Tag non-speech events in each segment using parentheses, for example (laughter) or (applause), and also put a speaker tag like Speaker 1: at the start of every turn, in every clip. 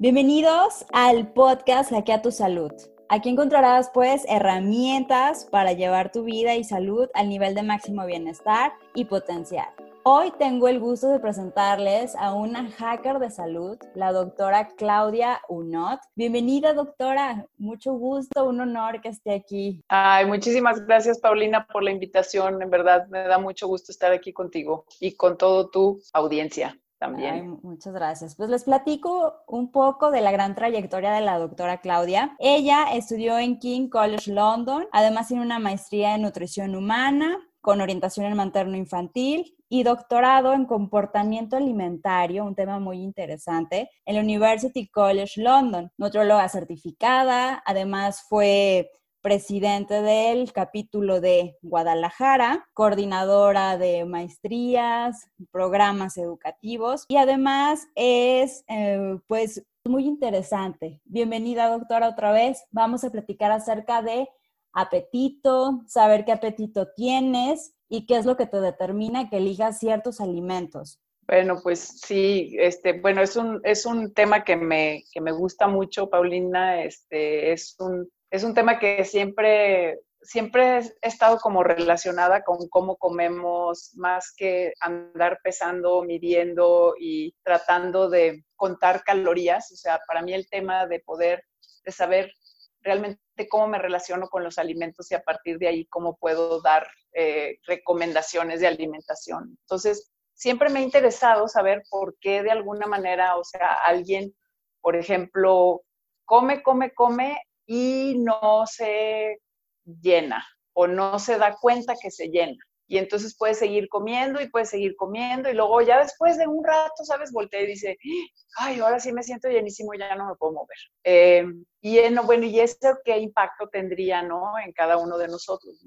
Speaker 1: Bienvenidos al podcast Hackea tu Salud. Aquí encontrarás pues herramientas para llevar tu vida y salud al nivel de máximo bienestar y potencial. Hoy tengo el gusto de presentarles a una hacker de salud, la doctora Claudia Unot. Bienvenida, doctora. Mucho gusto, un honor que esté aquí.
Speaker 2: Ay, muchísimas gracias, Paulina, por la invitación. En verdad, me da mucho gusto estar aquí contigo y con todo tu audiencia también.
Speaker 1: muchas gracias. Pues les platico un poco de la gran trayectoria de la doctora Claudia. Ella estudió en King College London, además tiene una maestría en nutrición humana con orientación en materno infantil y doctorado en comportamiento alimentario, un tema muy interesante, en la University College London. Nutróloga certificada, además fue presidente del capítulo de Guadalajara, coordinadora de maestrías, programas educativos y además es eh, pues muy interesante. Bienvenida doctora otra vez. Vamos a platicar acerca de apetito, saber qué apetito tienes y qué es lo que te determina que elijas ciertos alimentos.
Speaker 2: Bueno, pues sí, este, bueno, es un, es un tema que me, que me gusta mucho, Paulina, este, es un es un tema que siempre, siempre he estado como relacionada con cómo comemos, más que andar pesando, midiendo y tratando de contar calorías. O sea, para mí el tema de poder, de saber realmente cómo me relaciono con los alimentos y a partir de ahí cómo puedo dar eh, recomendaciones de alimentación. Entonces, siempre me ha interesado saber por qué de alguna manera, o sea, alguien, por ejemplo, come, come, come y no se llena o no se da cuenta que se llena. Y entonces puede seguir comiendo y puede seguir comiendo y luego ya después de un rato, ¿sabes? Voltea y dice, ay, ahora sí me siento llenísimo, ya no me puedo mover. Eh, y bueno, ¿y eso qué impacto tendría, no? En cada uno de nosotros.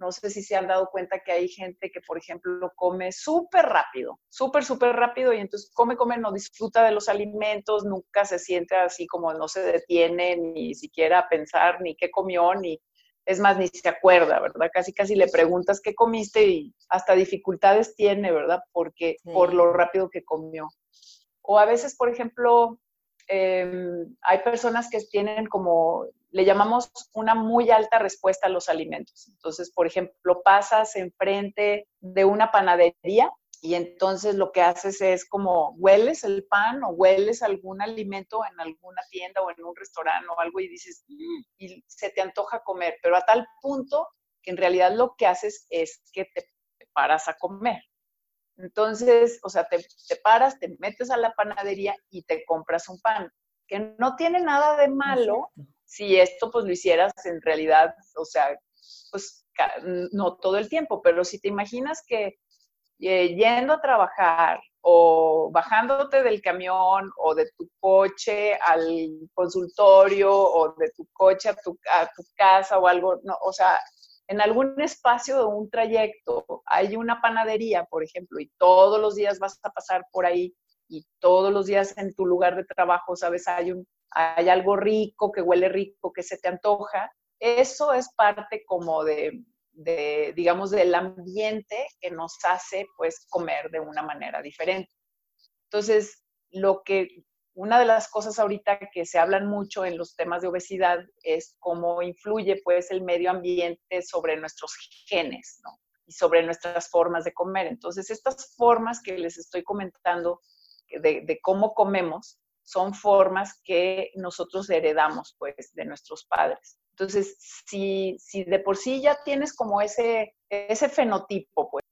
Speaker 2: No sé si se han dado cuenta que hay gente que, por ejemplo, come súper rápido, súper, súper rápido y entonces come, come, no disfruta de los alimentos, nunca se siente así como no se detiene ni siquiera a pensar ni qué comió, ni es más, ni se acuerda, ¿verdad? Casi, casi le preguntas qué comiste y hasta dificultades tiene, ¿verdad? Porque por lo rápido que comió. O a veces, por ejemplo, em, hay personas que tienen como le llamamos una muy alta respuesta a los alimentos. Entonces, por ejemplo, pasas enfrente de una panadería y entonces lo que haces es como hueles el pan o hueles algún alimento en alguna tienda o en un restaurante o algo y dices, mm", y se te antoja comer, pero a tal punto que en realidad lo que haces es que te paras a comer. Entonces, o sea, te, te paras, te metes a la panadería y te compras un pan, que no tiene nada de malo si esto pues lo hicieras en realidad, o sea, pues no todo el tiempo, pero si te imaginas que eh, yendo a trabajar o bajándote del camión o de tu coche al consultorio o de tu coche a tu, a tu casa o algo, no, o sea, en algún espacio de un trayecto hay una panadería, por ejemplo, y todos los días vas a pasar por ahí y todos los días en tu lugar de trabajo, sabes, hay hay algo rico, que huele rico, que se te antoja, eso es parte como de, digamos, del ambiente que nos hace, pues, comer de una manera diferente. Entonces, lo que, una de las cosas ahorita que se hablan mucho en los temas de obesidad es cómo influye, pues, el medio ambiente sobre nuestros genes, ¿no? Y sobre nuestras formas de comer. Entonces, estas formas que les estoy comentando de, de cómo comemos, son formas que nosotros heredamos pues de nuestros padres. Entonces, si, si de por sí ya tienes como ese, ese fenotipo, pues,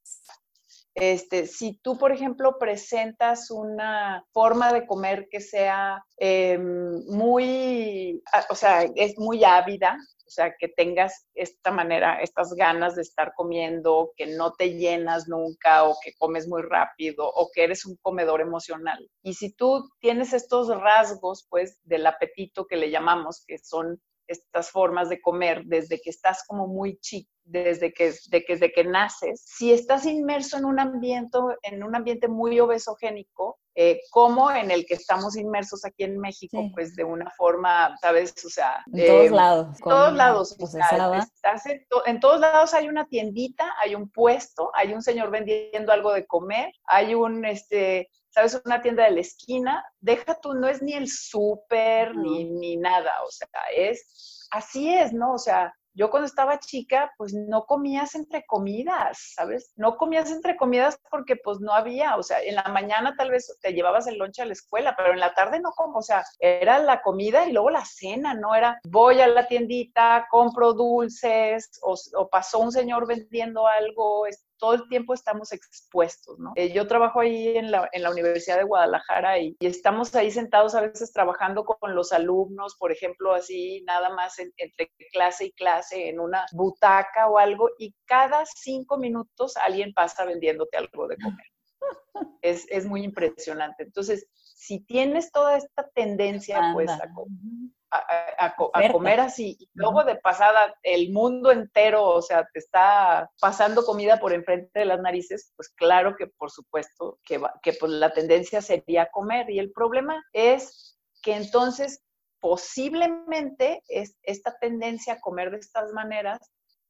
Speaker 2: este, si tú, por ejemplo, presentas una forma de comer que sea em, muy, o sea, es muy ávida, o sea, que tengas esta manera, estas ganas de estar comiendo, que no te llenas nunca o que comes muy rápido o que eres un comedor emocional. Y si tú tienes estos rasgos, pues, del apetito que le llamamos, que son estas formas de comer desde que estás como muy chico, desde que, desde que naces, si estás inmerso en un ambiente, en un ambiente muy obesogénico, eh, como en el que estamos inmersos aquí en México, pues de una forma, ¿sabes? O sea,
Speaker 1: en todos eh, lados.
Speaker 2: En todos lados. en, todos lados hay una tiendita, hay un puesto, hay un señor vendiendo algo de comer, hay un, este, ¿sabes? Una tienda de la esquina. Deja tú, no es ni el súper ni, ni nada, o sea, es, así es, ¿no? O sea, yo cuando estaba chica, pues no comías entre comidas, ¿sabes? No comías entre comidas porque pues no había, o sea, en la mañana tal vez te llevabas el lonche a la escuela, pero en la tarde no como, o sea, era la comida y luego la cena, no era voy a la tiendita, compro dulces o, o pasó un señor vendiendo algo, todo el tiempo estamos expuestos, ¿no? Eh, yo trabajo ahí en la, en la Universidad de Guadalajara y, estamos ahí sentados a veces trabajando con los alumnos, por ejemplo, así nada más entre clase y clase en una butaca o algo y cada cinco minutos alguien pasa vendiéndote algo de comer. (laughs) Es, es muy impresionante. Entonces, si tienes toda esta tendencia, pues, a, a, comer así. Y luego de pasada, el mundo entero, o sea, te está pasando comida por enfrente de las narices, pues claro que por supuesto que, que pues la tendencia sería comer. Y el problema es que entonces posiblemente es, esta tendencia a comer de estas maneras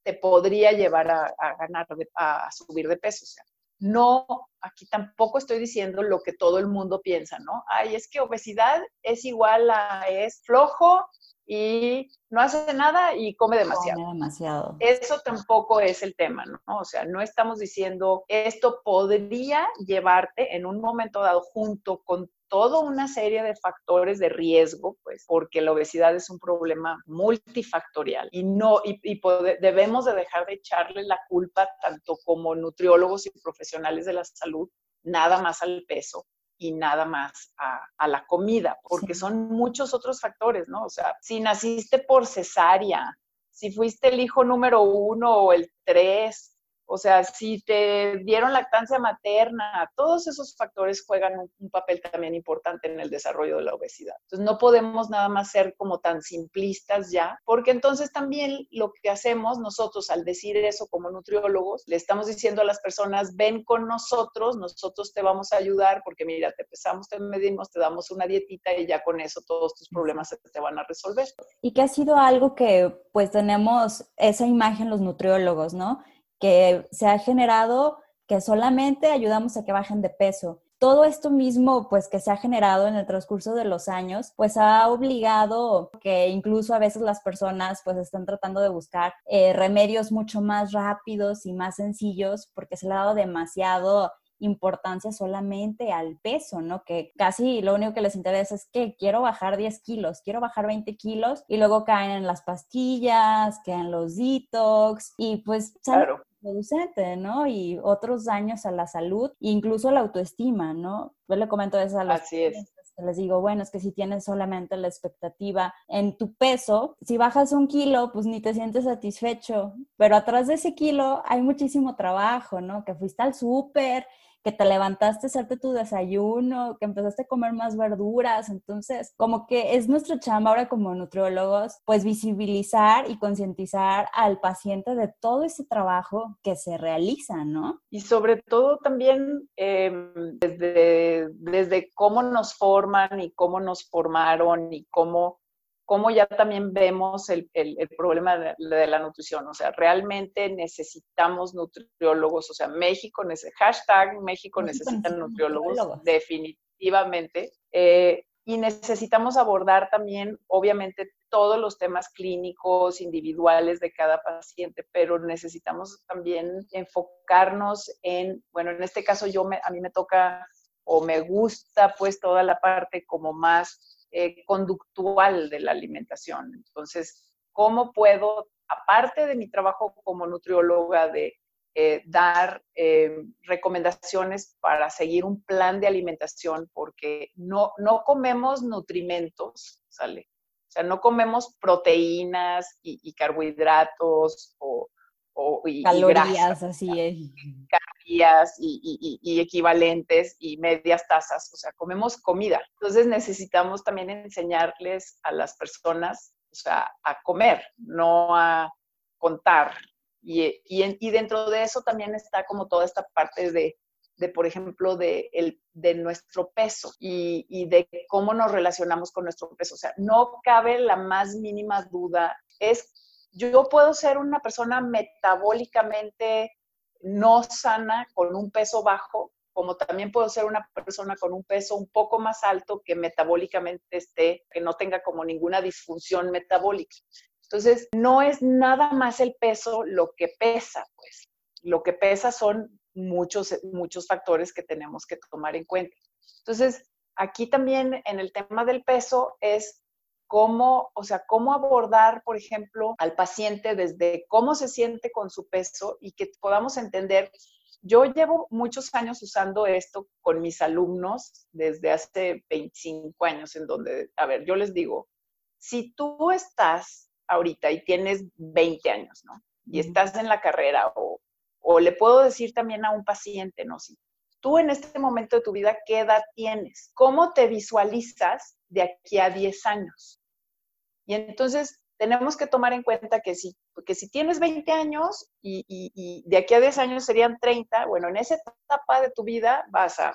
Speaker 2: te podría llevar a, ganar, a subir de peso. O sea, no, aquí tampoco estoy diciendo lo que todo el mundo piensa, ¿no? Ay, es que obesidad es igual a, es flojo y no hace nada y come demasiado.
Speaker 1: Come demasiado.
Speaker 2: Eso tampoco es el tema, ¿no? O sea, no estamos diciendo esto podría llevarte en un momento dado junto con toda una serie de factores de riesgo, pues, porque la obesidad es un problema multifactorial y no, y, debemos de dejar de echarle la culpa tanto como nutriólogos y profesionales de la salud, nada más al peso y nada más a, la comida, porque son muchos otros factores, ¿no? O sea, si naciste por cesárea, si fuiste el hijo número uno o el tres, o sea, si te dieron lactancia materna, todos esos factores juegan un, papel también importante en el desarrollo de la obesidad. Entonces, no podemos nada más ser como tan simplistas ya, porque entonces también lo que hacemos nosotros al decir eso como nutriólogos, le estamos diciendo a las personas, ven con nosotros, nosotros te vamos a ayudar, porque mira, te pesamos, te medimos, te damos una dietita y ya con eso todos tus problemas se te van a resolver.
Speaker 1: Y que ha sido algo que pues tenemos esa imagen los nutriólogos, ¿no? Que se ha generado que solamente ayudamos a que bajen de peso. Todo esto mismo, pues, que se ha generado en el transcurso de los años, pues ha obligado que incluso a veces las personas, pues, están tratando de buscar eh, remedios mucho más rápidos y más sencillos, porque se le ha dado demasiado importancia solamente al peso, ¿no? Que casi lo único que les interesa es que quiero bajar 10 kilos, quiero bajar 20 kilos y luego caen en las pastillas, caen los detox y pues claro producente, ¿no? Y otros daños a la salud, incluso la autoestima, ¿no? Yo le comento eso a los
Speaker 2: Así es.
Speaker 1: Les digo, bueno, es que si tienes solamente la expectativa en tu peso, si bajas un kilo, pues ni te sientes satisfecho, pero atrás de ese kilo hay muchísimo trabajo, ¿no? Que fuiste al súper, que te levantaste a hacerte tu desayuno, que empezaste a comer más verduras. Entonces, como que es nuestra chamba ahora como nutriólogos, pues visibilizar y concientizar al paciente de todo ese trabajo que se realiza, ¿no?
Speaker 2: Y sobre todo también em, desde, desde cómo nos forman y cómo nos formaron y cómo cómo ya también vemos el, problema de, la nutrición. O sea, realmente necesitamos nutriólogos. O sea, México, hashtag México, necesita nutriólogos, definitivamente. Eh, y necesitamos abordar también, obviamente, todos los temas clínicos, individuales de cada paciente, pero necesitamos también enfocarnos en, bueno, en este caso yo a mí me toca o me gusta pues toda la parte como más eh, conductual de la alimentación. Entonces, ¿cómo puedo, aparte de mi trabajo como nutrióloga, de eh, dar eh, recomendaciones para seguir un plan de alimentación? Porque no, no comemos nutrimentos, ¿sale? O sea, no comemos proteínas y, carbohidratos o,
Speaker 1: calorías, así es
Speaker 2: y, equivalentes y medias tazas, o sea, comemos comida. Entonces necesitamos también enseñarles a las personas, o sea, a comer, no a contar. Y, y, dentro de eso también está como toda esta parte de, de, por ejemplo, de, el, de nuestro peso y, y, de cómo nos relacionamos con nuestro peso. O sea, no cabe la más mínima duda. Es, yo puedo ser una persona metabólicamente no sana con un peso bajo, como también puedo ser una persona con un peso un poco más alto que metabólicamente esté, que no tenga como ninguna disfunción metabólica. Entonces, no es nada más el peso lo que pesa, pues. Lo que pesa son muchos, muchos factores que tenemos que tomar en cuenta. Entonces, aquí también en el tema del peso es cómo, o sea, cómo abordar, por ejemplo, al paciente desde cómo se siente con su peso y que podamos entender. Yo llevo muchos años usando esto con mis alumnos desde hace 25 años, en donde, a ver, yo les digo, si tú estás ahorita y tienes 20 años, ¿no? Y estás en la carrera o, o le puedo decir también a un paciente, ¿no? Si tú en este momento de tu vida, ¿qué edad tienes? ¿Cómo te visualizas de aquí a 10 años? Y entonces tenemos que tomar en cuenta que si, que si tienes 20 años y, y, de aquí a 10 años serían 30, bueno, en esa etapa de tu vida vas a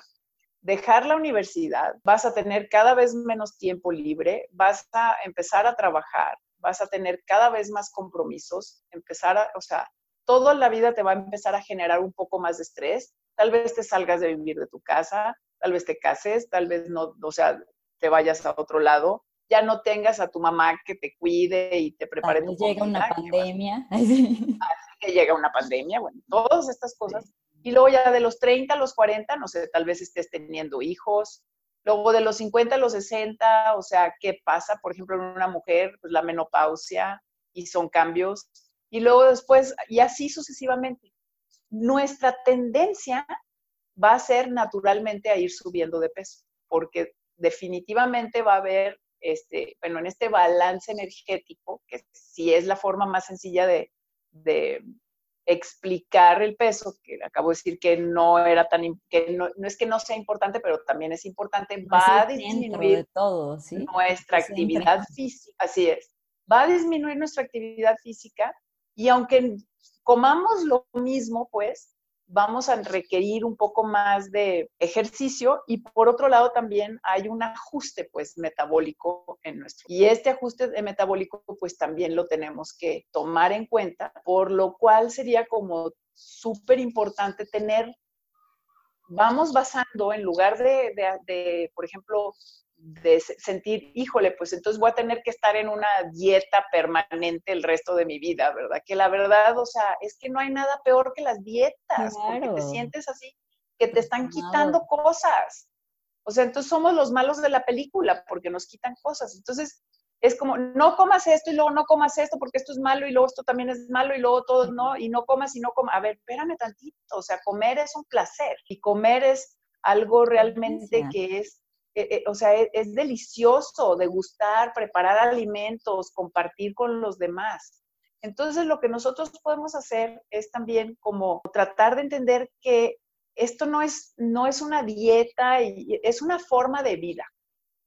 Speaker 2: dejar la universidad, vas a tener cada vez menos tiempo libre, vas a empezar a trabajar, vas a tener cada vez más compromisos, empezar a, o sea, toda la vida te va a empezar a generar un poco más de estrés. Tal vez te salgas de vivir de tu casa, tal vez te cases, tal vez no, o sea, te vayas a otro lado, ya no tengas a tu mamá que te cuide y te prepare
Speaker 1: tu llega una pandemia. (laughs)
Speaker 2: Así que llega una pandemia, bueno, todas estas cosas. Y luego ya de los 30 a los 40, no sé, tal vez estés teniendo hijos. Luego de los 50 a los 60, o sea, ¿qué pasa? Por ejemplo, en una mujer, pues la menopausia y son cambios y luego después, y así sucesivamente. Nuestra tendencia va a ser naturalmente a ir subiendo de peso, porque definitivamente va a haber, este, bueno, en este balance energético, que si es la forma más sencilla de, de explicar el peso, que acabo de decir que no era tan, que no, no es que no sea importante, pero también es importante, va a disminuir
Speaker 1: de todo, ¿sí?
Speaker 2: nuestra actividad física, así es, va a disminuir nuestra actividad física y aunque comamos lo mismo, pues vamos a requerir un poco más de ejercicio y por otro lado también hay un ajuste pues metabólico en nuestro. Y este ajuste metabólico pues también lo tenemos que tomar en cuenta, por lo cual sería como súper importante tener, vamos basando en lugar de, de, de, por ejemplo, de sentir, híjole, pues entonces voy a tener que estar en una dieta permanente el resto de mi vida, ¿verdad? Que la verdad, o sea, es que no hay nada peor que las dietas, porque te sientes así, que te están quitando cosas. O sea, entonces somos los malos de la película porque nos quitan cosas. Entonces, es como, no comas esto y luego no comas esto porque esto es malo y luego esto también es malo y luego todo no, y no comas y no comas. A ver, espérame tantito, o sea, comer es un placer y comer es algo realmente que es eh, eh, o sea, es, es, delicioso degustar, preparar alimentos, compartir con los demás. Entonces, lo que nosotros podemos hacer es también como tratar de entender que esto no es, no es una dieta, y es una forma de vida.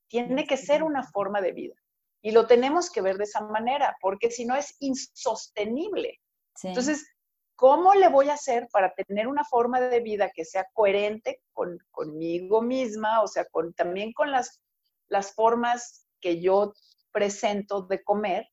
Speaker 2: Tiene que ser una forma de vida. Y lo tenemos que ver de esa manera, porque si no es insostenible. Sí. Entonces, ¿Cómo le voy a hacer para tener una forma de vida que sea coherente con, conmigo misma, o sea, con, también con las, las formas que yo presento de comer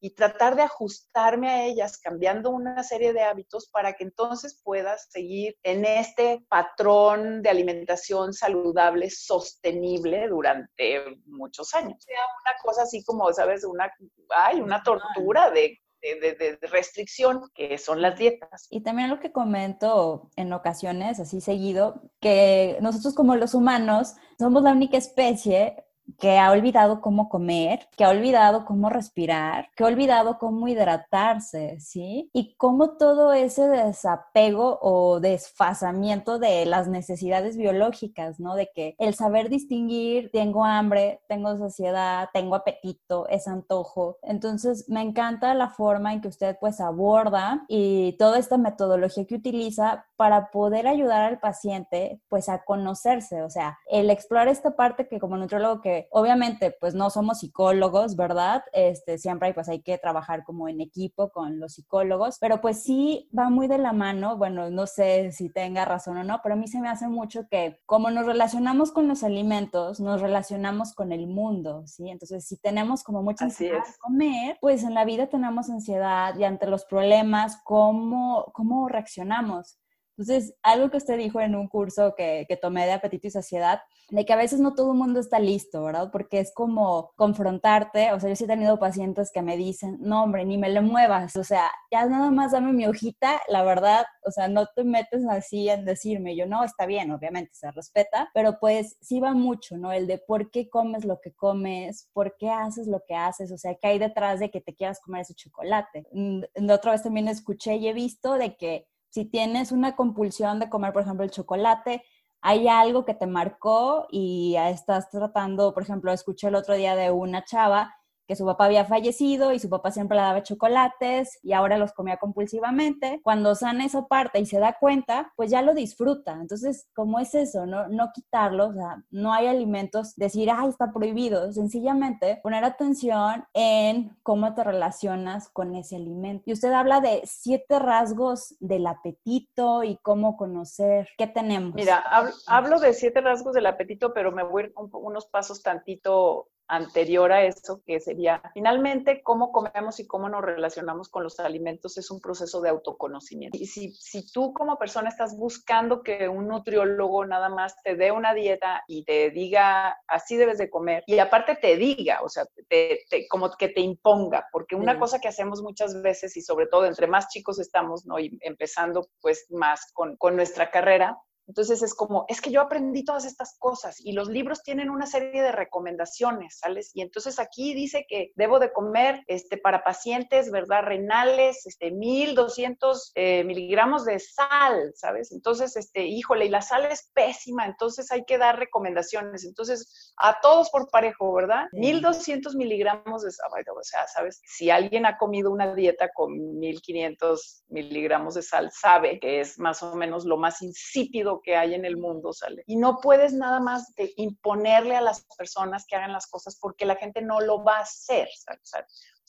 Speaker 2: y tratar de ajustarme a ellas, cambiando una serie de hábitos para que entonces puedas seguir en este patrón de alimentación saludable, sostenible durante muchos años. Sea una cosa así como, ¿sabes? Una, hay una tortura de de, de, restricción, que son las dietas.
Speaker 1: Y también lo que comento en ocasiones, así seguido, que nosotros como los humanos somos la única especie que ha olvidado cómo comer, que ha olvidado cómo respirar, que ha olvidado cómo hidratarse, ¿sí? Y cómo todo ese desapego o desfasamiento de las necesidades biológicas, ¿no? De que el saber distinguir, tengo hambre, tengo saciedad, tengo apetito, es antojo. Entonces, me encanta la forma en que usted pues aborda y toda esta metodología que utiliza para poder ayudar al paciente pues a conocerse, o sea, el explorar esta parte que como nutriólogo que porque obviamente pues no somos psicólogos, ¿verdad? Este, siempre hay, pues hay que trabajar como en equipo con los psicólogos, pero pues sí va muy de la mano, bueno, no sé si tenga razón o no, pero a mí se me hace mucho que como nos relacionamos con los alimentos, nos relacionamos con el mundo, ¿sí? Entonces, si tenemos como mucha ansiedad de comer, pues en la vida tenemos ansiedad y ante los problemas, ¿cómo, cómo reaccionamos? Entonces, algo que usted dijo en un curso que, que, tomé de apetito y saciedad, de que a veces no todo el mundo está listo, ¿verdad? Porque es como confrontarte, o sea, yo sí he tenido pacientes que me dicen, no, hombre, ni me le muevas, o sea, ya nada más dame mi hojita, la verdad, o sea, no te metes así en decirme, yo no, está bien, obviamente se respeta, pero pues sí va mucho, ¿no? El de por qué comes lo que comes, por qué haces lo que haces, o sea, ¿qué hay detrás de que te quieras comer ese chocolate? Mm, de otra vez también escuché y he visto de que si tienes una compulsión de comer, por ejemplo, el chocolate, hay algo que te marcó y estás tratando, por ejemplo, escuché el otro día de una chava que su papá había fallecido y su papá siempre le daba chocolates y ahora los comía compulsivamente. Cuando sana esa parte y se da cuenta, pues ya lo disfruta. Entonces, ¿cómo es eso? No, no quitarlo, o sea, no hay alimentos, decir, ay, está prohibido. Sencillamente poner atención en cómo te relacionas con ese alimento. Y usted habla de siete rasgos del apetito y cómo conocer qué tenemos.
Speaker 2: Mira, hablo, de siete rasgos del apetito, pero me voy unos pasos tantito anterior a eso, que sería finalmente cómo comemos y cómo nos relacionamos con los alimentos es un proceso de autoconocimiento. Y si, si tú como persona estás buscando que un nutriólogo nada más te dé una dieta y te diga así debes de comer, y aparte te diga, o sea, te, como que te imponga, porque una cosa que hacemos muchas veces y sobre todo entre más chicos estamos, ¿no? Y empezando pues más con, con nuestra carrera, entonces es como, es que yo aprendí todas estas cosas y los libros tienen una serie de recomendaciones, ¿sales? Y entonces aquí dice que debo de comer este, para pacientes, ¿verdad? Renales, este, 1200 eh, miligramos de sal, ¿sabes? Entonces, este, híjole, y la sal es pésima, entonces hay que dar recomendaciones. Entonces, a todos por parejo, ¿verdad? 1200 miligramos de sal, o sea, ¿sabes? Si alguien ha comido una dieta con 1500 miligramos de sal, sabe que es más o menos lo más insípido que hay en el mundo, ¿sale? Y no puedes nada más de imponerle a las personas que hagan las cosas porque la gente no lo va a hacer, ¿sale?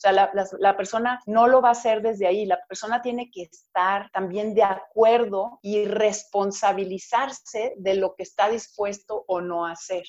Speaker 2: O sea, la, la, persona no lo va a hacer desde ahí. La persona tiene que estar también de acuerdo y responsabilizarse de lo que está dispuesto o no a hacer.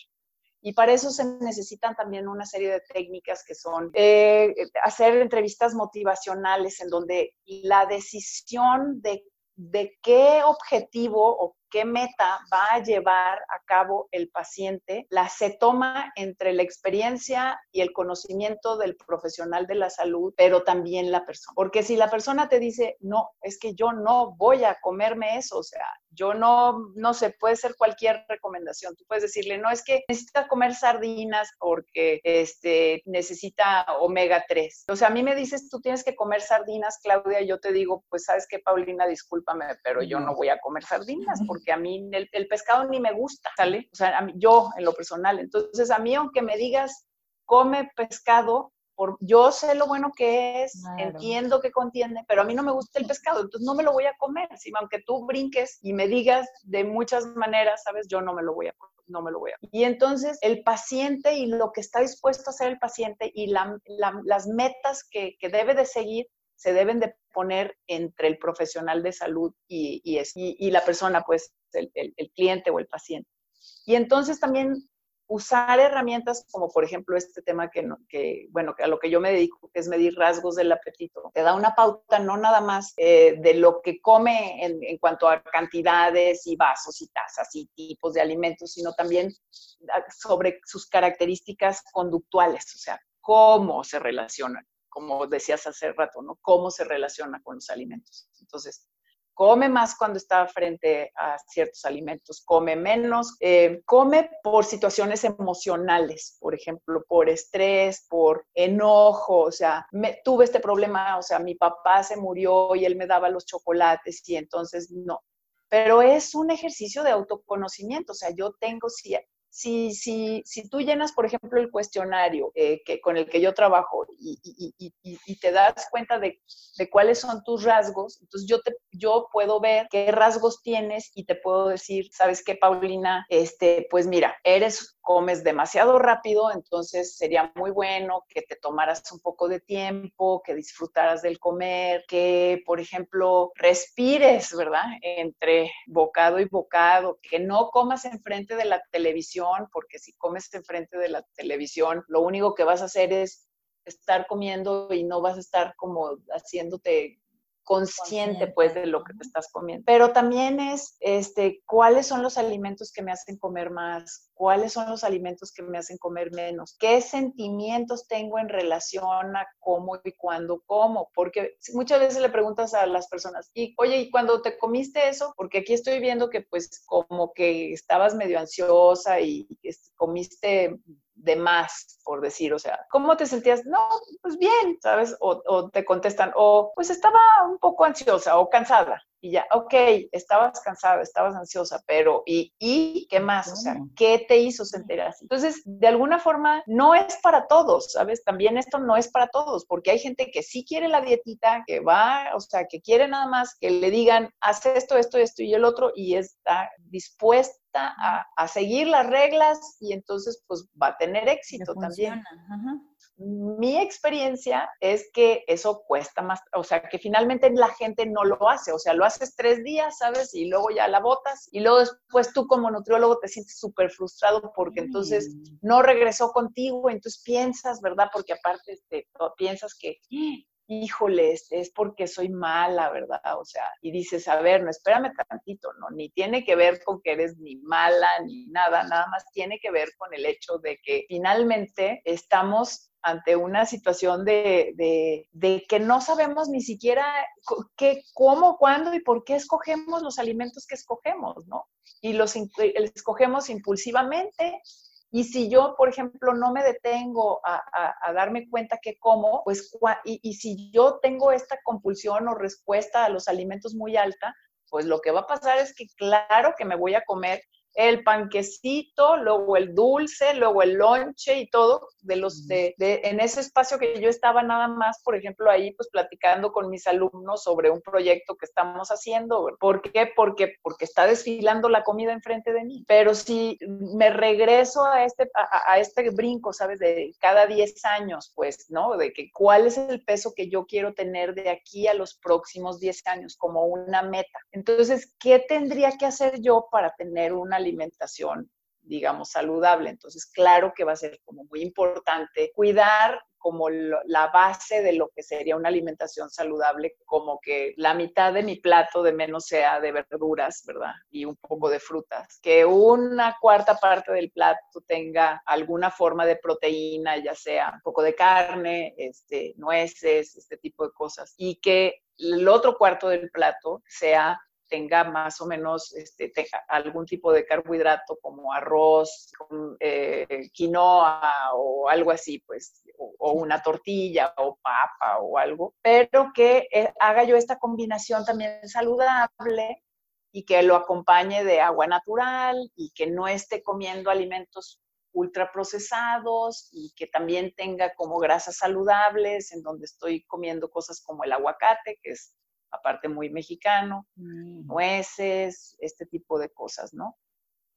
Speaker 2: Y para eso se necesitan también una serie de técnicas que son eh, hacer entrevistas motivacionales en donde la decisión de, de qué objetivo o qué meta va a llevar a cabo el paciente, la se toma entre la experiencia y el conocimiento del profesional de la salud, pero también la persona. Porque si la persona te dice, no, es que yo no voy a comerme eso, o sea, yo no, no sé, puede ser cualquier recomendación. Tú puedes decirle, no, es que necesita comer sardinas porque este, necesita omega 3. O sea, a mí me dices, tú tienes que comer sardinas, Claudia, y yo te digo, pues sabes que, Paulina, discúlpame, pero yo no voy a comer sardinas porque a mí el, pescado ni me gusta, ¿sale? O sea, a mí, yo en lo personal. Entonces, a mí, aunque me digas, come pescado, yo sé lo bueno que es, entiendo que contiene, pero a mí no me gusta el pescado, entonces no me lo voy a comer. Si, aunque tú brinques y me digas de muchas maneras, sabes, yo no me lo voy a no me lo voy a. Y entonces el paciente y lo que está dispuesto a hacer el paciente y las metas que, debe de seguir se deben de poner entre el profesional de salud y, y, la persona, pues el, el cliente o el paciente. Y entonces también usar herramientas como por ejemplo este tema que, que, bueno, a lo que yo me dedico, que es medir rasgos del apetito, te da una pauta no nada más eh, de lo que come en, en, cuanto a cantidades y vasos y tazas y tipos de alimentos, sino también ah, sobre sus características conductuales, o sea, cómo se relacionan, como decías hace rato, ¿no? Cómo se relaciona con los alimentos. Entonces, come más cuando está frente a ciertos alimentos, come menos, eh, come por situaciones emocionales, por ejemplo, por estrés, por enojo, o sea, me, tuve este problema, o sea, mi papá se murió y él me daba los chocolates y entonces no. Pero es un ejercicio de autoconocimiento, o sea, yo tengo, si si, si, si tú llenas, por ejemplo, el cuestionario eh, que, con el que yo trabajo y, y, y, te das cuenta de, de, cuáles son tus rasgos, entonces yo, te, yo puedo ver qué rasgos tienes y te puedo decir, ¿sabes qué, Paulina? Este, pues mira, eres comes demasiado rápido, entonces sería muy bueno que te tomaras un poco de tiempo, que disfrutaras del comer, que, por ejemplo, respires, ¿verdad? Entre bocado y bocado, que no comas enfrente de la televisión, porque si comes enfrente de la televisión, lo único que vas a hacer es estar comiendo y no vas a estar como haciéndote consciente pues de lo que te estás comiendo. Pero también es este cuáles son los alimentos que me hacen comer más, cuáles son los alimentos que me hacen comer menos, qué sentimientos tengo en relación a cómo y cuándo como, porque muchas veces le preguntas a las personas, y oye, ¿y cuando te comiste eso? Porque aquí estoy viendo que pues como que estabas medio ansiosa y comiste de más, por decir, o sea, ¿cómo te sentías? No, pues bien, ¿sabes? O, te contestan, o pues estaba un poco ansiosa o cansada. Y ya, ok, estabas cansada, estabas ansiosa, pero ¿y, y qué más? O sea, ¿qué te hizo sentir así? Entonces, de alguna forma, no es para todos, ¿sabes? También esto no es para todos, porque hay gente que sí quiere la dietita, que va, o sea, que quiere nada más que le digan, haz esto, esto, esto y el otro, y está dispuesta a, seguir las reglas y entonces pues va a tener éxito también. Mi experiencia es que eso cuesta más, o sea, que finalmente la gente no lo hace, o sea, lo haces tres días, ¿sabes? Y luego ya la botas y luego después tú como nutriólogo te sientes súper frustrado porque entonces no regresó contigo, entonces piensas, ¿verdad? Porque aparte este, piensas que híjoles, es porque soy mala, ¿verdad? O sea, y dices, a ver, no, espérame tantito, ¿no? Ni tiene que ver con que eres ni mala ni nada, nada más tiene que ver con el hecho de que finalmente estamos ante una situación de, que no sabemos ni siquiera qué, cómo, cuándo y por qué escogemos los alimentos que escogemos, ¿no? Y los escogemos impulsivamente y si yo, por ejemplo, no me detengo a, darme cuenta que como, pues, y, y, si yo tengo esta compulsión o respuesta a los alimentos muy alta, pues lo que va a pasar es que claro que me voy a comer el panquecito, luego el dulce, luego el lonche y todo, de los de, en ese espacio que yo estaba nada más, por ejemplo, ahí pues platicando con mis alumnos sobre un proyecto que estamos haciendo. ¿Por qué? Porque, porque está desfilando la comida enfrente de mí. Pero si me regreso a este, a, este brinco, ¿sabes? De cada 10 años, pues, ¿no? De que cuál es el peso que yo quiero tener de aquí a los próximos 10 años como una meta. Entonces, ¿qué tendría que hacer yo para tener una alimentación, digamos, saludable. Entonces, claro que va a ser como muy importante cuidar como la base de lo que sería una alimentación saludable, como que la mitad de mi plato de menos sea de verduras, ¿verdad? Y un poco de frutas. Que una cuarta parte del plato tenga alguna forma de proteína, ya sea un poco de carne, este, nueces, este tipo de cosas. Y que el otro cuarto del plato sea tenga más o menos este, algún tipo de carbohidrato como arroz, eh, quinoa o algo así, pues, o, una tortilla o papa o algo, pero que eh, haga yo esta combinación también saludable y que lo acompañe de agua natural y que no esté comiendo alimentos ultraprocesados y que también tenga como grasas saludables, en donde estoy comiendo cosas como el aguacate, que es aparte muy mexicano, mm. nueces, este tipo de cosas, ¿no?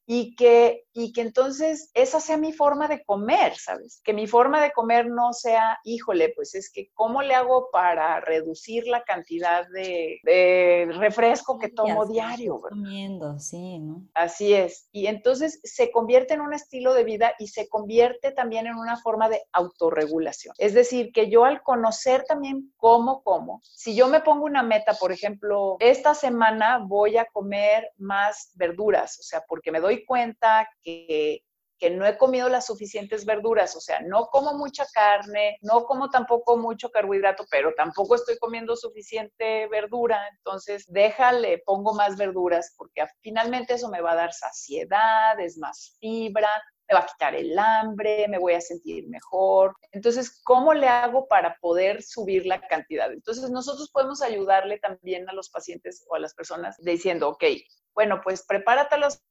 Speaker 2: Y que, y que entonces esa sea mi forma de comer, ¿sabes? Que mi forma de comer no sea, híjole, pues es que ¿cómo le hago para reducir la cantidad de, refresco que tomo diario?
Speaker 1: Comiendo, sí, ¿no?
Speaker 2: Así es. Y entonces se convierte en un estilo de vida y se convierte también en una forma de autorregulación. Es decir, que yo al conocer también cómo como, si yo me pongo una meta, por ejemplo, esta semana voy a comer más verduras, o sea, porque me doy cuenta que, que no he comido las suficientes verduras, o sea, no como mucha carne, no como tampoco mucho carbohidrato, pero tampoco estoy comiendo suficiente verdura, entonces déjale, pongo más verduras porque finalmente eso me va a dar saciedad, es más fibra, me va a quitar el hambre, me voy a sentir mejor. Entonces, ¿cómo le hago para poder subir la cantidad? Entonces, nosotros podemos ayudarle también a los pacientes o a las personas diciendo, ok, bueno, pues prepáratelos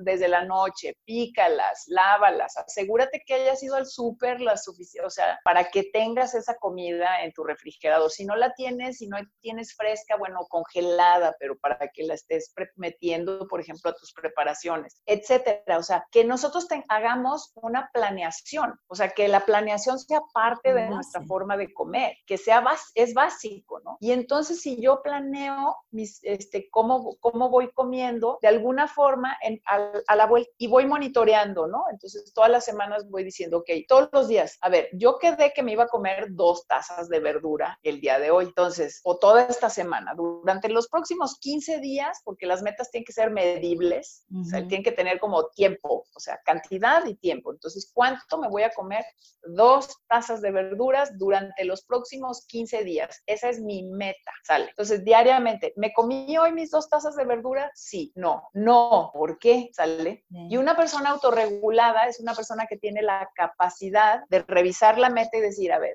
Speaker 2: desde la noche, pícalas, lávalas, asegúrate que hayas ido al súper la suficiente, o sea, para que tengas esa comida en tu refrigerador. Si no la tienes, si no tienes fresca, bueno, congelada, pero para que la estés metiendo, por ejemplo, a tus preparaciones, etcétera. O sea, que nosotros hagamos una planeación, o sea, que la planeación sea parte de nuestra forma de comer, que sea es básico, ¿no? Y entonces si yo planeo mis, este, cómo, cómo voy comiendo, de alguna forma en, a, la vuelta y voy monitoreando, ¿no? Entonces todas las semanas voy diciendo, ok, todos los días, a ver, yo quedé que me iba a comer dos tazas de verdura el día de hoy, entonces, o toda esta semana, durante los próximos 15 días, porque las metas tienen que ser medibles, o sea, tienen que tener como tiempo, o sea, cantidad y tiempo. Entonces, ¿cuánto me voy a comer? Dos tazas de verduras durante los próximos 15 días. Esa es mi meta, ¿sale? Entonces, diariamente, ¿me comí hoy mis dos tazas de verdura? Sí, no, no. ¿Por qué? ¿Sale? Y una persona autorregulada es una persona que tiene la capacidad de revisar la meta y decir, a ver,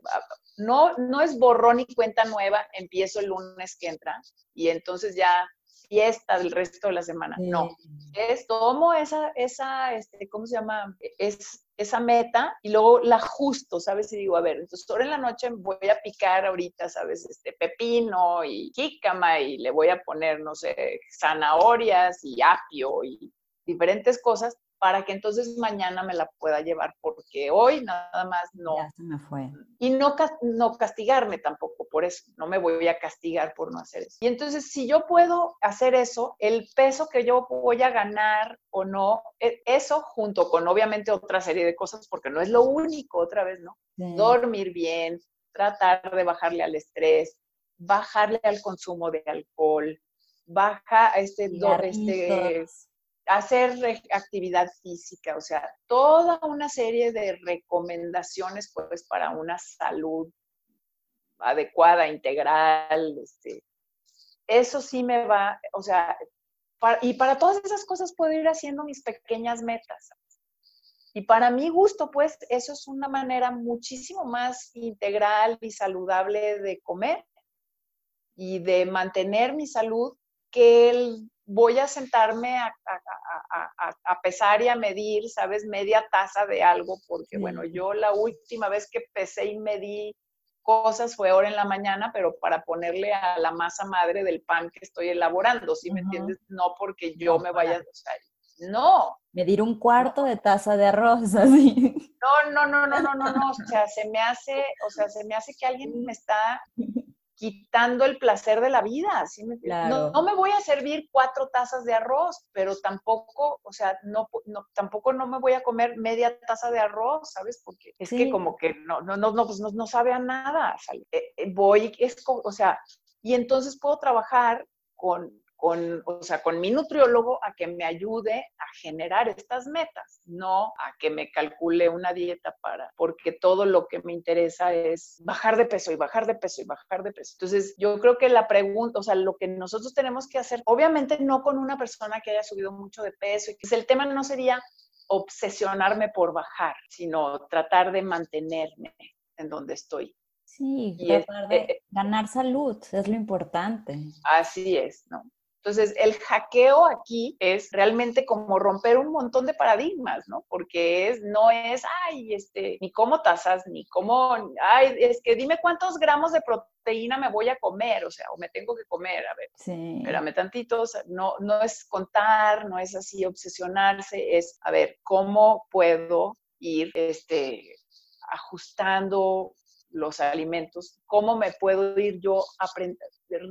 Speaker 2: no, no es borrón y cuenta nueva, empiezo el lunes que entra y entonces ya fiesta del resto de la semana. No, es tomo esa, esa, este, ¿cómo se llama? Es esa meta y luego la ajusto, ¿sabes? Y digo, a ver, entonces ahora en la noche voy a picar ahorita, ¿sabes? Este pepino y jícama y le voy a poner, no sé, zanahorias y apio y diferentes cosas para que entonces mañana me la pueda llevar, porque hoy nada más no.
Speaker 1: Ya se me fue.
Speaker 2: Y no, no castigarme tampoco por eso, no me voy a castigar por no hacer eso. Y entonces, si yo puedo hacer eso, el peso que yo voy a ganar o no, e, eso junto con obviamente otra serie de cosas, porque no es lo único, otra vez, ¿no? Dormir bien, tratar de bajarle al estrés, bajarle al consumo de alcohol, baja este, este hacer actividad física, o sea, toda una serie de recomendaciones pues para una salud adecuada, integral, este, eso sí me va, o sea, y para todas esas cosas puedo ir haciendo mis pequeñas metas. Y para mi gusto, pues, eso es una manera muchísimo más integral y saludable de comer y de mantener mi salud que el voy a sentarme a, pesar y a medir, ¿sabes? Media taza de algo, porque bueno, yo la última vez que pesé y medí cosas fue ahora en la mañana, pero para ponerle a la masa madre del pan que estoy elaborando, ¿sí me entiendes? No porque yo me vaya, o no.
Speaker 1: Medir un cuarto de taza de arroz, (laughs) así.
Speaker 2: No, no, no, no, no, no, no, o sea, se me hace, o sea, se me hace que alguien me está quitando el placer de la vida. ¿sí? No, no, me voy a servir cuatro tazas de arroz, pero tampoco, o sea, no, tampoco no me voy a comer media taza de arroz, ¿sabes? Porque es que como que no, no, no, no, pues no, sabe a nada. Eh, eh, voy, es, o sea, y entonces puedo trabajar con, con, o sea, con mi nutriólogo a que me ayude a generar estas metas, no a que me calcule una dieta para, porque todo lo que me interesa es bajar de peso y bajar de peso y bajar de peso. Entonces, yo creo que la pregunta, o sea, lo que nosotros tenemos que hacer, obviamente no con una persona que haya subido mucho de peso, y que el tema no sería obsesionarme por bajar, sino tratar de mantenerme en donde estoy.
Speaker 1: Sí, tratar de eh, ganar salud es lo importante.
Speaker 2: Así es, ¿no? Entonces, el hackeo aquí es realmente como romper un montón de paradigmas, ¿no? Porque es, no es, ay, este, ni como tazas, ni como, ay, es que dime cuántos gramos de proteína me voy a comer, o sea, o me tengo que comer, a ver, sí. espérame tantito, no, no es contar, no es así obsesionarse, es, a ver, ¿cómo puedo ir, este, ajustando los alimentos, cómo me puedo ir yo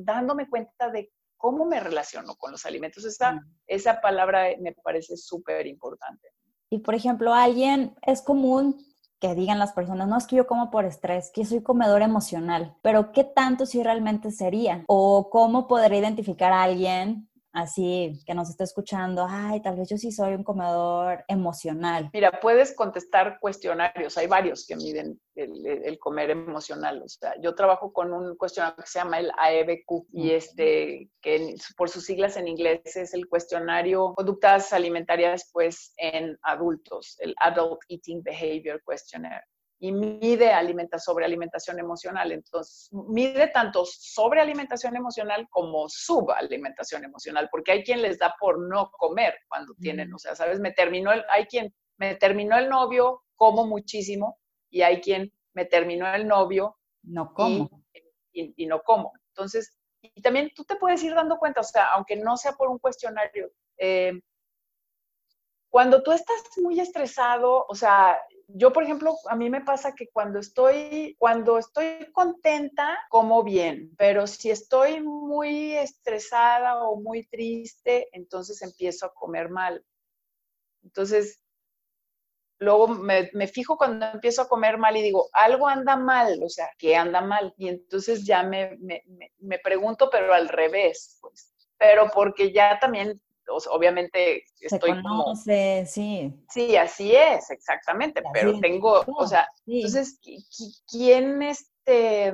Speaker 2: dándome cuenta de cómo me relaciono con los alimentos. Esa, mm. esa palabra me parece súper importante.
Speaker 1: Y por ejemplo, alguien, es común que digan las personas, no es que yo como por estrés, que soy comedor emocional, pero ¿qué tanto si realmente sería? ¿O cómo podría identificar a alguien así que nos está escuchando, ay, tal vez yo sí soy un comedor emocional?
Speaker 2: Mira, puedes contestar cuestionarios, hay varios que miden el, comer emocional. O sea, yo trabajo con un cuestionario que se llama el AEBQ y este, que por sus siglas en inglés es el cuestionario conductas alimentarias pues en adultos, el Adult Eating Behavior Questionnaire. Y mide alimenta sobre alimentación emocional. Entonces, mide tanto sobre alimentación emocional como subalimentación emocional, porque hay quien les da por no comer cuando tienen, o sea, sabes, me terminó el, hay quien me terminó el novio, como muchísimo, y hay quien me terminó el novio,
Speaker 1: no como.
Speaker 2: Y, no como. Entonces, y también tú te puedes ir dando cuenta, o sea, aunque no sea por un cuestionario, eh, cuando tú estás muy estresado, o sea, yo, por ejemplo, a mí me pasa que cuando estoy, cuando estoy contenta, como bien, pero si estoy muy estresada o muy triste, entonces empiezo a comer mal. Entonces, luego me, fijo cuando empiezo a comer mal y digo, algo anda mal, o sea, ¿qué anda mal? Y entonces ya me, me pregunto, pero al revés, pues. Pero porque ya también obviamente estoy
Speaker 1: Se conoce, sí.
Speaker 2: Sí, así es, exactamente, pero tengo, o sea, entonces, ¿quién este,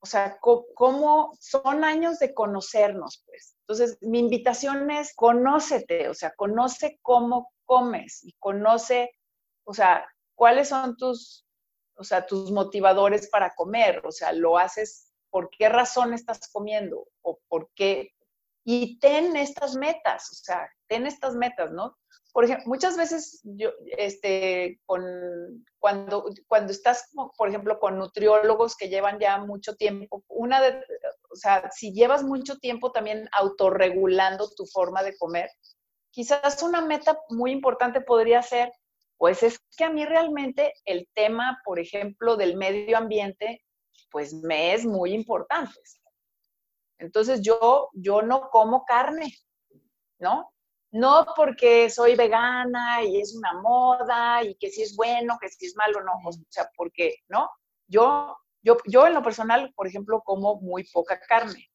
Speaker 2: o sea, cómo son años de conocernos, pues? Entonces, mi invitación es conócete, o sea, conoce cómo comes y conoce, o sea, cuáles son tus, o sea, tus motivadores para comer, o sea, lo haces, ¿por qué razón estás comiendo? ¿O por qué, y ten estas metas, o sea, ten estas metas, ¿no? Por ejemplo, muchas veces yo, este, con, cuando, cuando estás, por ejemplo, con nutriólogos que llevan ya mucho tiempo, una de, o sea, si llevas mucho tiempo también autorregulando tu forma de comer, quizás una meta muy importante podría ser, pues es que a mí realmente el tema, por ejemplo, del medio ambiente, pues me es muy importante. Entonces yo, yo no como carne, ¿no? No porque soy vegana y es una moda y que si es bueno, que si es malo, no, o sea, porque, ¿no? Yo, yo, yo en lo personal, por ejemplo, como muy poca carne,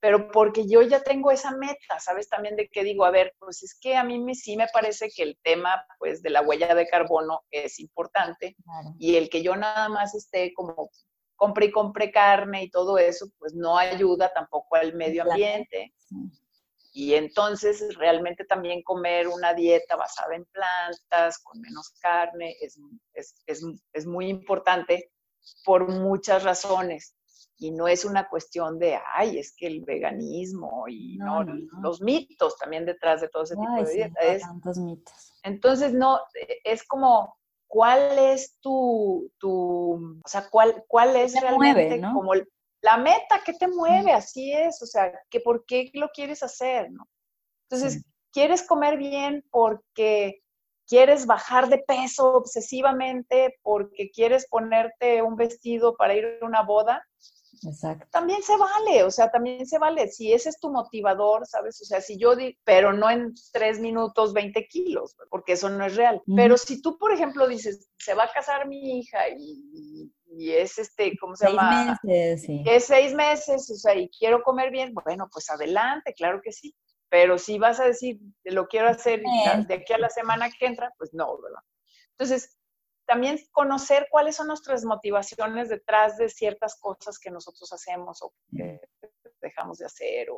Speaker 2: pero porque yo ya tengo esa meta, ¿sabes? También de que digo, a ver, pues es que a mí me, sí me parece que el tema, pues, de la huella de carbono es importante y el que yo nada más esté como compre y compre carne y todo eso, pues no ayuda tampoco al medio ambiente. Y entonces realmente también comer una dieta basada en plantas, con menos carne, es, es, muy importante por muchas razones. Y no es una cuestión de, ay, es que el veganismo y no, los mitos también detrás de todo ese tipo de dietas. Entonces, no, es como, cuál es tu, tu o sea, cuál, cuál es realmente como la meta que te mueve, así es, o sea, que por qué lo quieres hacer, ¿no? Entonces, quieres comer bien porque quieres bajar de peso obsesivamente, porque quieres ponerte un vestido para ir a una boda, Exacto. También se vale, o sea, también se vale. Si ese es tu motivador, ¿sabes? O sea, si yo digo, pero no en tres minutos 20 kilos, porque eso no es real. Pero si tú, por ejemplo, dices, se va a casar mi hija y, es este, ¿cómo se llama? Seis meses, Es seis meses, o sea, y quiero comer bien, bueno, pues adelante, claro que sí. Pero si vas a decir, lo quiero hacer de aquí a la semana que entra, pues no, ¿verdad? Entonces, también conocer cuáles son nuestras motivaciones detrás de ciertas cosas que nosotros hacemos o que dejamos de hacer.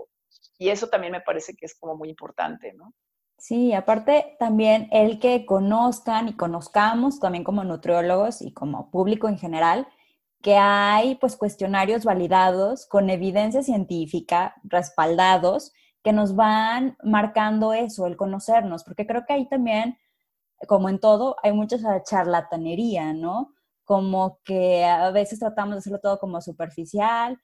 Speaker 2: y eso también me parece que es como muy importante, ¿no?
Speaker 1: Sí, aparte también el que conozcan y conozcamos también como nutriólogos y como público en general, que hay pues cuestionarios validados con evidencia científica, respaldados, que nos van marcando eso, el conocernos, porque creo que ahí también como en todo, hay mucha charlatanería, ¿no? Como que a veces tratamos de hacerlo todo como superficial.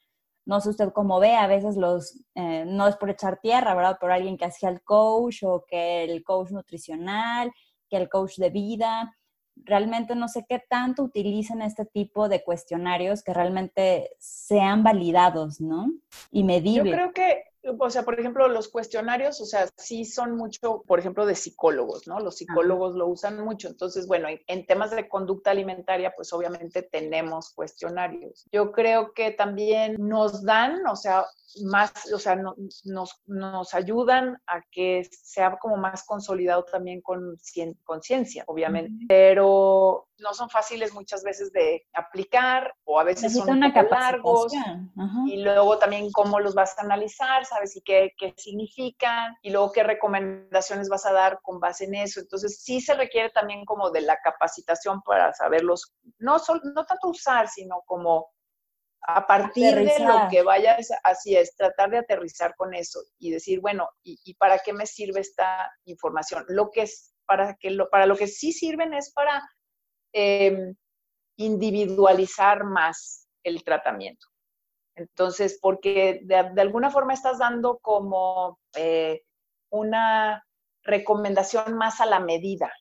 Speaker 1: No sé usted cómo ve, a veces los, eh, no es por echar tierra, ¿verdad? Por alguien que hacía el coach o que el coach nutricional, que el coach de vida. Realmente no sé qué tanto utilizan este tipo de cuestionarios que realmente sean validados, ¿no? Y medibles.
Speaker 2: Yo creo que o sea, por ejemplo, los cuestionarios, o sea, sí son mucho, por ejemplo, de psicólogos, ¿no? Los psicólogos lo usan mucho. Entonces, bueno, en, temas de conducta alimentaria, pues obviamente tenemos cuestionarios. Yo creo que también nos dan, o sea, más, o sea, nos, nos ayudan a que sea como más consolidado también con conciencia, obviamente. Pero no son fáciles muchas veces de aplicar o a veces son un poco largos. Y luego también cómo los vas a analizar, sabes y qué, qué significan y luego qué recomendaciones vas a dar con base en eso. Entonces sí se requiere también como de la capacitación para saberlos, no, solo, no tanto usar, sino como a partir de lo que vayas, así es, tratar de aterrizar con eso y decir, bueno, ¿y, para qué me sirve esta información? Lo que es, para, que lo, para lo que sí sirven es para em, individualizar más el tratamiento. Entonces, porque de, alguna forma estás dando como eh, una recomendación más a la medida,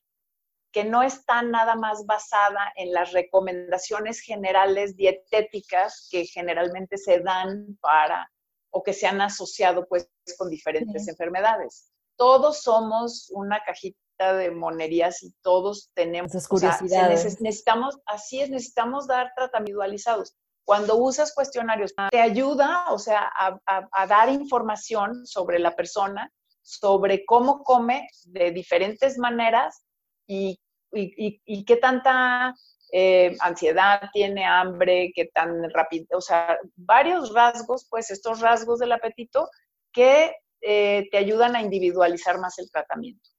Speaker 2: que no está nada más basada en las recomendaciones generales dietéticas que generalmente se dan para o que se han asociado pues con diferentes enfermedades. Todos somos una cajita de monerías y todos tenemos
Speaker 1: curiosidades.
Speaker 2: necesitamos, así es, necesitamos dar individualizados. Cuando usas cuestionarios, te ayuda, o sea, a dar información sobre la persona, sobre cómo come de diferentes maneras y, qué tanta eh, ansiedad tiene, hambre, qué tan rápido, o sea, varios rasgos, pues estos rasgos del apetito que eh, te ayudan a individualizar más el tratamiento.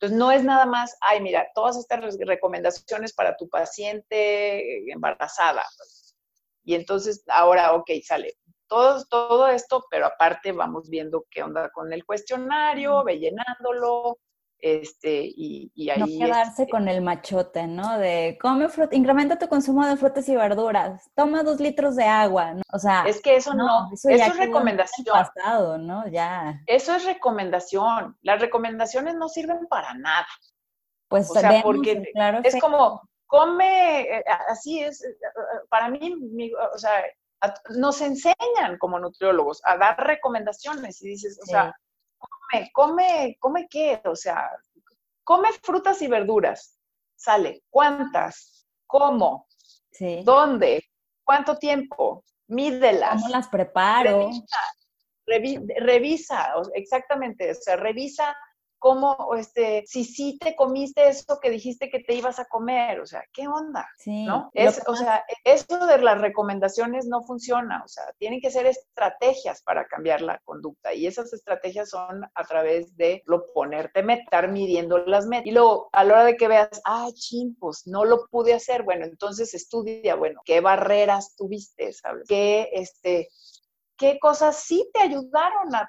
Speaker 2: Entonces, no es nada más, ay, mira, todas estas recomendaciones para tu paciente embarazada. Y entonces, ahora, ok, sale todo, todo esto, pero aparte vamos viendo qué onda con el cuestionario, ve llenándolo, este, y, y ahí...
Speaker 1: No quedarse
Speaker 2: este
Speaker 1: con el machote, ¿no? De come fruta, incrementa tu consumo de frutas y verduras, toma dos litros de agua, ¿no? O sea...
Speaker 2: Es que eso no, eso, es recomendación.
Speaker 1: Pasado, ¿no? Ya.
Speaker 2: Eso es recomendación. Las recomendaciones no sirven para nada.
Speaker 1: Pues o sea, porque
Speaker 2: claro es como, come, eh, así es, eh, para mí, o sea, nos enseñan como nutriólogos a dar recomendaciones y dices, o sea, come, come, come qué, o sea, come frutas y verduras, sale, ¿cuántas? ¿Cómo? Sí. ¿Dónde? ¿Cuánto tiempo? Mídelas.
Speaker 1: ¿Cómo las preparo?
Speaker 2: Revisa, revisa, exactamente, o sea, revisa cómo, este, si sí te comiste eso que dijiste que te ibas a comer, o sea, ¿qué onda? Sí, ¿No? Es, o sea, eso de las recomendaciones no funciona, o sea, tienen que ser estrategias para cambiar la conducta y esas estrategias son a través de lo ponerte, estar midiendo las metas. Y luego, a la hora de que veas, ah, ching, pues no lo pude hacer, bueno, entonces estudia, bueno, qué barreras tuviste, ¿sabes? ¿Qué, este, qué cosas sí te ayudaron a,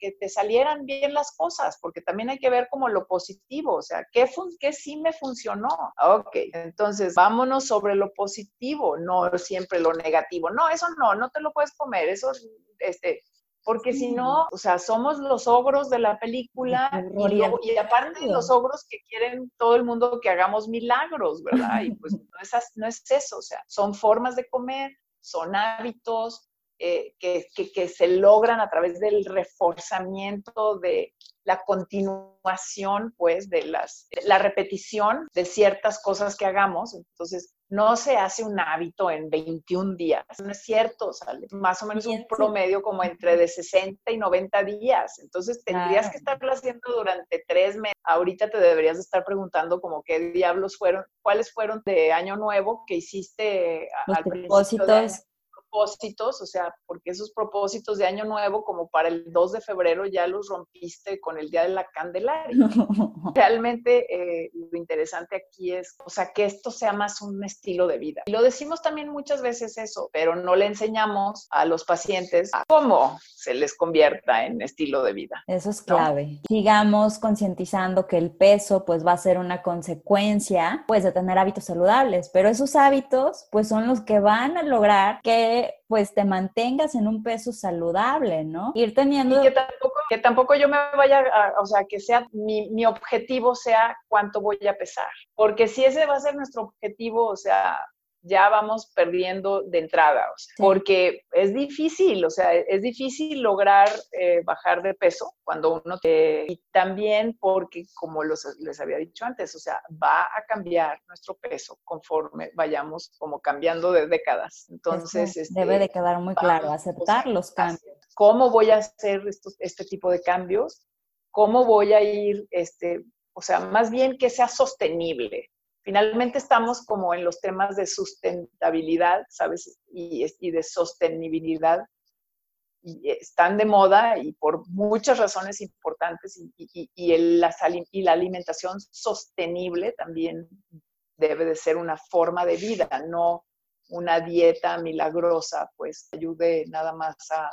Speaker 2: que te salieran bien las cosas, porque también hay que ver como lo positivo, o sea, ¿qué, qué sí me funcionó? Ok, entonces vámonos sobre lo positivo, no siempre lo negativo. No, eso no, no te lo puedes comer, eso, este, porque si no, o sea, somos los ogros de la película y, y, aparte los ogros que quieren todo el mundo que hagamos milagros, ¿verdad? Y pues no es, no es eso, o sea, son formas de comer, son hábitos, eh, que, que, se logran a través del reforzamiento de la continuación, pues, de las, la repetición de ciertas cosas que hagamos. Entonces, no se hace un hábito en 21 días, no es cierto, sale más o menos un promedio como entre de 60 y 90 días. Entonces, tendrías que estarlo haciendo durante tres meses. Ahorita te deberías estar preguntando como qué diablos fueron, cuáles fueron de año nuevo que hiciste
Speaker 1: Los al propósitos. principio
Speaker 2: propósitos, o sea, porque esos propósitos de año nuevo, como para el 2 de febrero, ya los rompiste con el Día de la Candelaria. (laughs) Realmente eh, lo interesante aquí es, o sea, que esto sea más un estilo de vida. Y lo decimos también muchas veces eso, pero no le enseñamos a los pacientes cómo se les convierta en estilo de vida.
Speaker 1: Eso es clave. Sigamos concientizando que el peso pues va a ser una consecuencia pues de tener hábitos saludables, pero esos hábitos pues son los que van a lograr que pues te mantengas en un peso saludable, ¿no?
Speaker 2: Ir teniendo... que tampoco, yo me vaya, a, o sea, que sea, mi, mi objetivo sea cuánto voy a pesar, porque si ese va a ser nuestro objetivo, o sea, ya vamos perdiendo de entrada, porque es difícil, o sea, es difícil lograr eh, bajar de peso cuando uno te... Y también porque, como los, les había dicho antes, o sea, va a cambiar nuestro peso conforme vayamos como cambiando de décadas. Entonces...
Speaker 1: Este, debe de quedar muy claro, aceptar los cambios.
Speaker 2: ¿Cómo voy a hacer este tipo de cambios? ¿Cómo voy a ir, este, o sea, más bien que sea sostenible? Finalmente estamos como en los temas de sustentabilidad, ¿sabes? Y, y de sostenibilidad. Y están de moda y por muchas razones importantes y, y, el, la, y la alimentación sostenible también debe de ser una forma de vida, no una dieta milagrosa, pues ayude nada más a,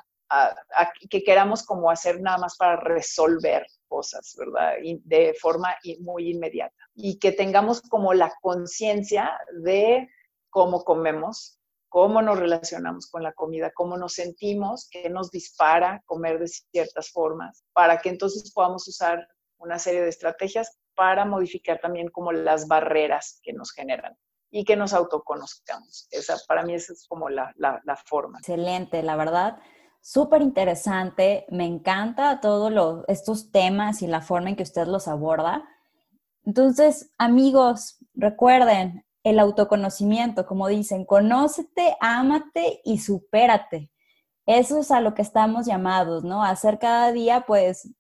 Speaker 2: que queramos como hacer nada más para resolver cosas, ¿verdad? de forma muy inmediata. Y que tengamos como la conciencia de cómo comemos, cómo nos relacionamos con la comida, cómo nos sentimos, qué nos dispara comer de ciertas formas, para que entonces podamos usar una serie de estrategias para modificar también como las barreras que nos generan y que nos autoconozcamos. Esa, para mí esa es como la, la, la forma.
Speaker 1: Excelente, la verdad súper interesante. Me encanta todos estos temas y la forma en que usted los aborda. Entonces, amigos, recuerden el autoconocimiento, como dicen, conócete, ámate y supérate. Eso es a lo que estamos llamados, ¿no? Hacer cada día, pues,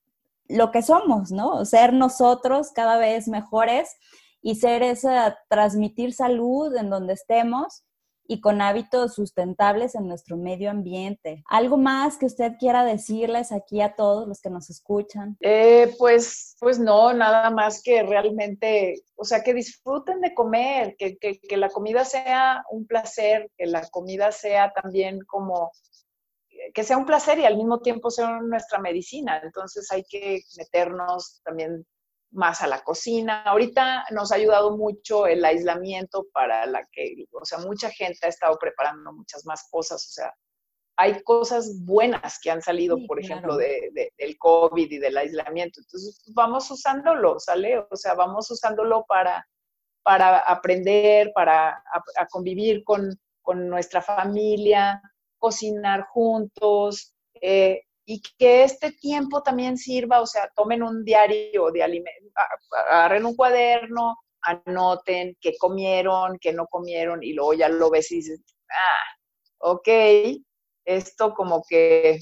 Speaker 1: lo que somos, ¿no? Ser nosotros cada vez mejores y ser esa, transmitir salud en donde estemos y con hábitos sustentables en nuestro medio ambiente. ¿Algo más que usted quiera decirles aquí a todos los que nos escuchan?
Speaker 2: Eh, pues, pues no, nada más que realmente, o sea, que disfruten de comer, que, que, que la comida sea un placer, que la comida sea también como que sea un placer y al mismo tiempo sea nuestra medicina. Entonces hay que meternos también más a la cocina. Ahorita nos ha ayudado mucho el aislamiento para la que, o sea, mucha gente ha estado preparando muchas más cosas, o sea, hay cosas buenas que han salido, por ejemplo, de, del COVID y del aislamiento. Entonces, pues, vamos usándolo, ¿sale? O sea, vamos usándolo para, para aprender, para convivir con, con, nuestra familia, cocinar juntos, eh, y que este tiempo también sirva, o sea, tomen un diario de agarren un cuaderno, anoten qué comieron, qué no comieron, y luego ya lo ves y dices, ah, ok, esto como que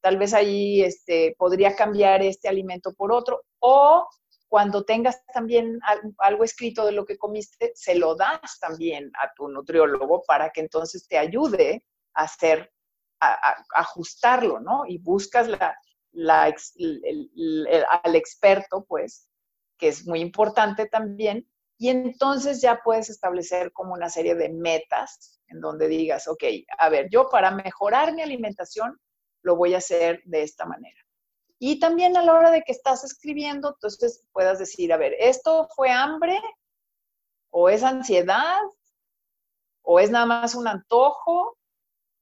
Speaker 2: tal vez ahí este, podría cambiar este alimento por otro, o cuando tengas también algo escrito de lo que comiste, se lo das también a tu nutriólogo para que entonces te ayude a hacer ajustarlo, ¿no? Y buscas al experto, pues, que es muy importante también, y entonces ya puedes establecer como una serie de metas en donde digas, ok, a ver, yo para mejorar mi alimentación lo voy a hacer de esta manera. Y también a la hora de que estás escribiendo, entonces puedas decir, a ver, ¿esto fue hambre? ¿O es ansiedad? ¿O es nada más un antojo?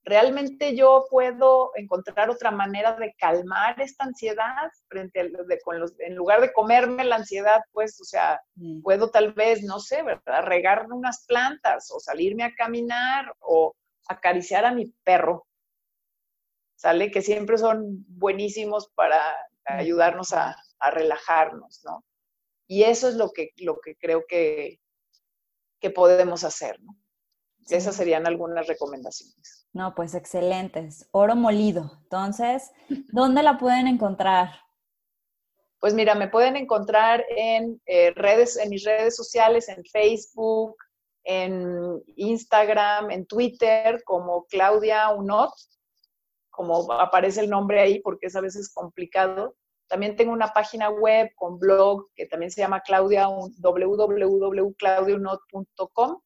Speaker 2: Realmente yo puedo encontrar otra manera de calmar esta ansiedad frente a de, con los, en lugar de comerme la ansiedad, pues, o sea, mm. puedo tal vez, no sé, ¿verdad? Regar unas plantas o salirme a caminar o acariciar a mi perro. ¿Sale? Que siempre son buenísimos para mm. ayudarnos a, a relajarnos, ¿no? Y eso es lo que, lo que creo que, que podemos hacer, ¿no? Esas serían algunas recomendaciones.
Speaker 1: No, pues excelentes. Oro molido. Entonces, (laughs) ¿dónde la pueden encontrar?
Speaker 2: Pues mira, me pueden encontrar en eh, redes, en mis redes sociales, en Facebook, en Instagram, en Twitter, como Claudia Unot, como aparece el nombre ahí, porque es a veces complicado. También tengo una página web con blog que también se llama Claudia, www.claudiaunot.com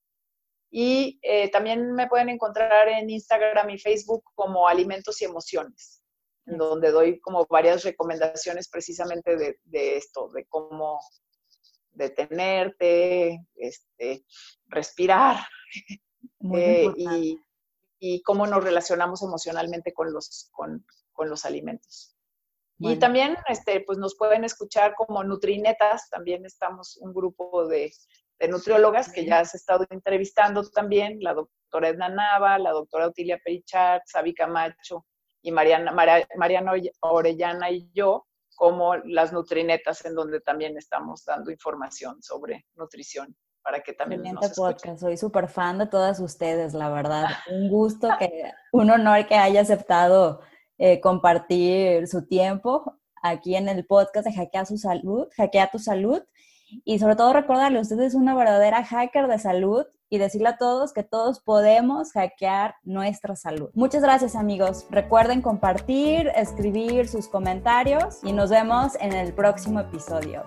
Speaker 2: y eh, también me pueden encontrar en Instagram y Facebook como Alimentos y Emociones, en donde doy como varias recomendaciones precisamente de, de esto, de cómo detenerte, este, respirar (laughs) eh, y, y, cómo nos relacionamos emocionalmente con los, con, con los alimentos. Y también este, pues nos pueden escuchar como Nutrinetas, también estamos un grupo de de nutriólogas que ya has estado entrevistando también, la doctora Edna Nava, la doctora Otilia Perichat, Sabi Camacho y Mariana, Mariana Orellana y yo, como las nutrinetas en donde también estamos dando información sobre nutrición para que también nos
Speaker 1: podcast. Soy súper fan de todas ustedes, la verdad. (laughs) Un gusto, que, un honor que haya aceptado eh, compartir su tiempo aquí en el podcast de Hackea su salud, Hackea tu salud. Y sobre todo recordarle, usted es una verdadera hacker de salud y decirle a todos que todos podemos hackear nuestra salud. Muchas gracias amigos. Recuerden compartir, escribir sus comentarios y nos vemos en el próximo episodio.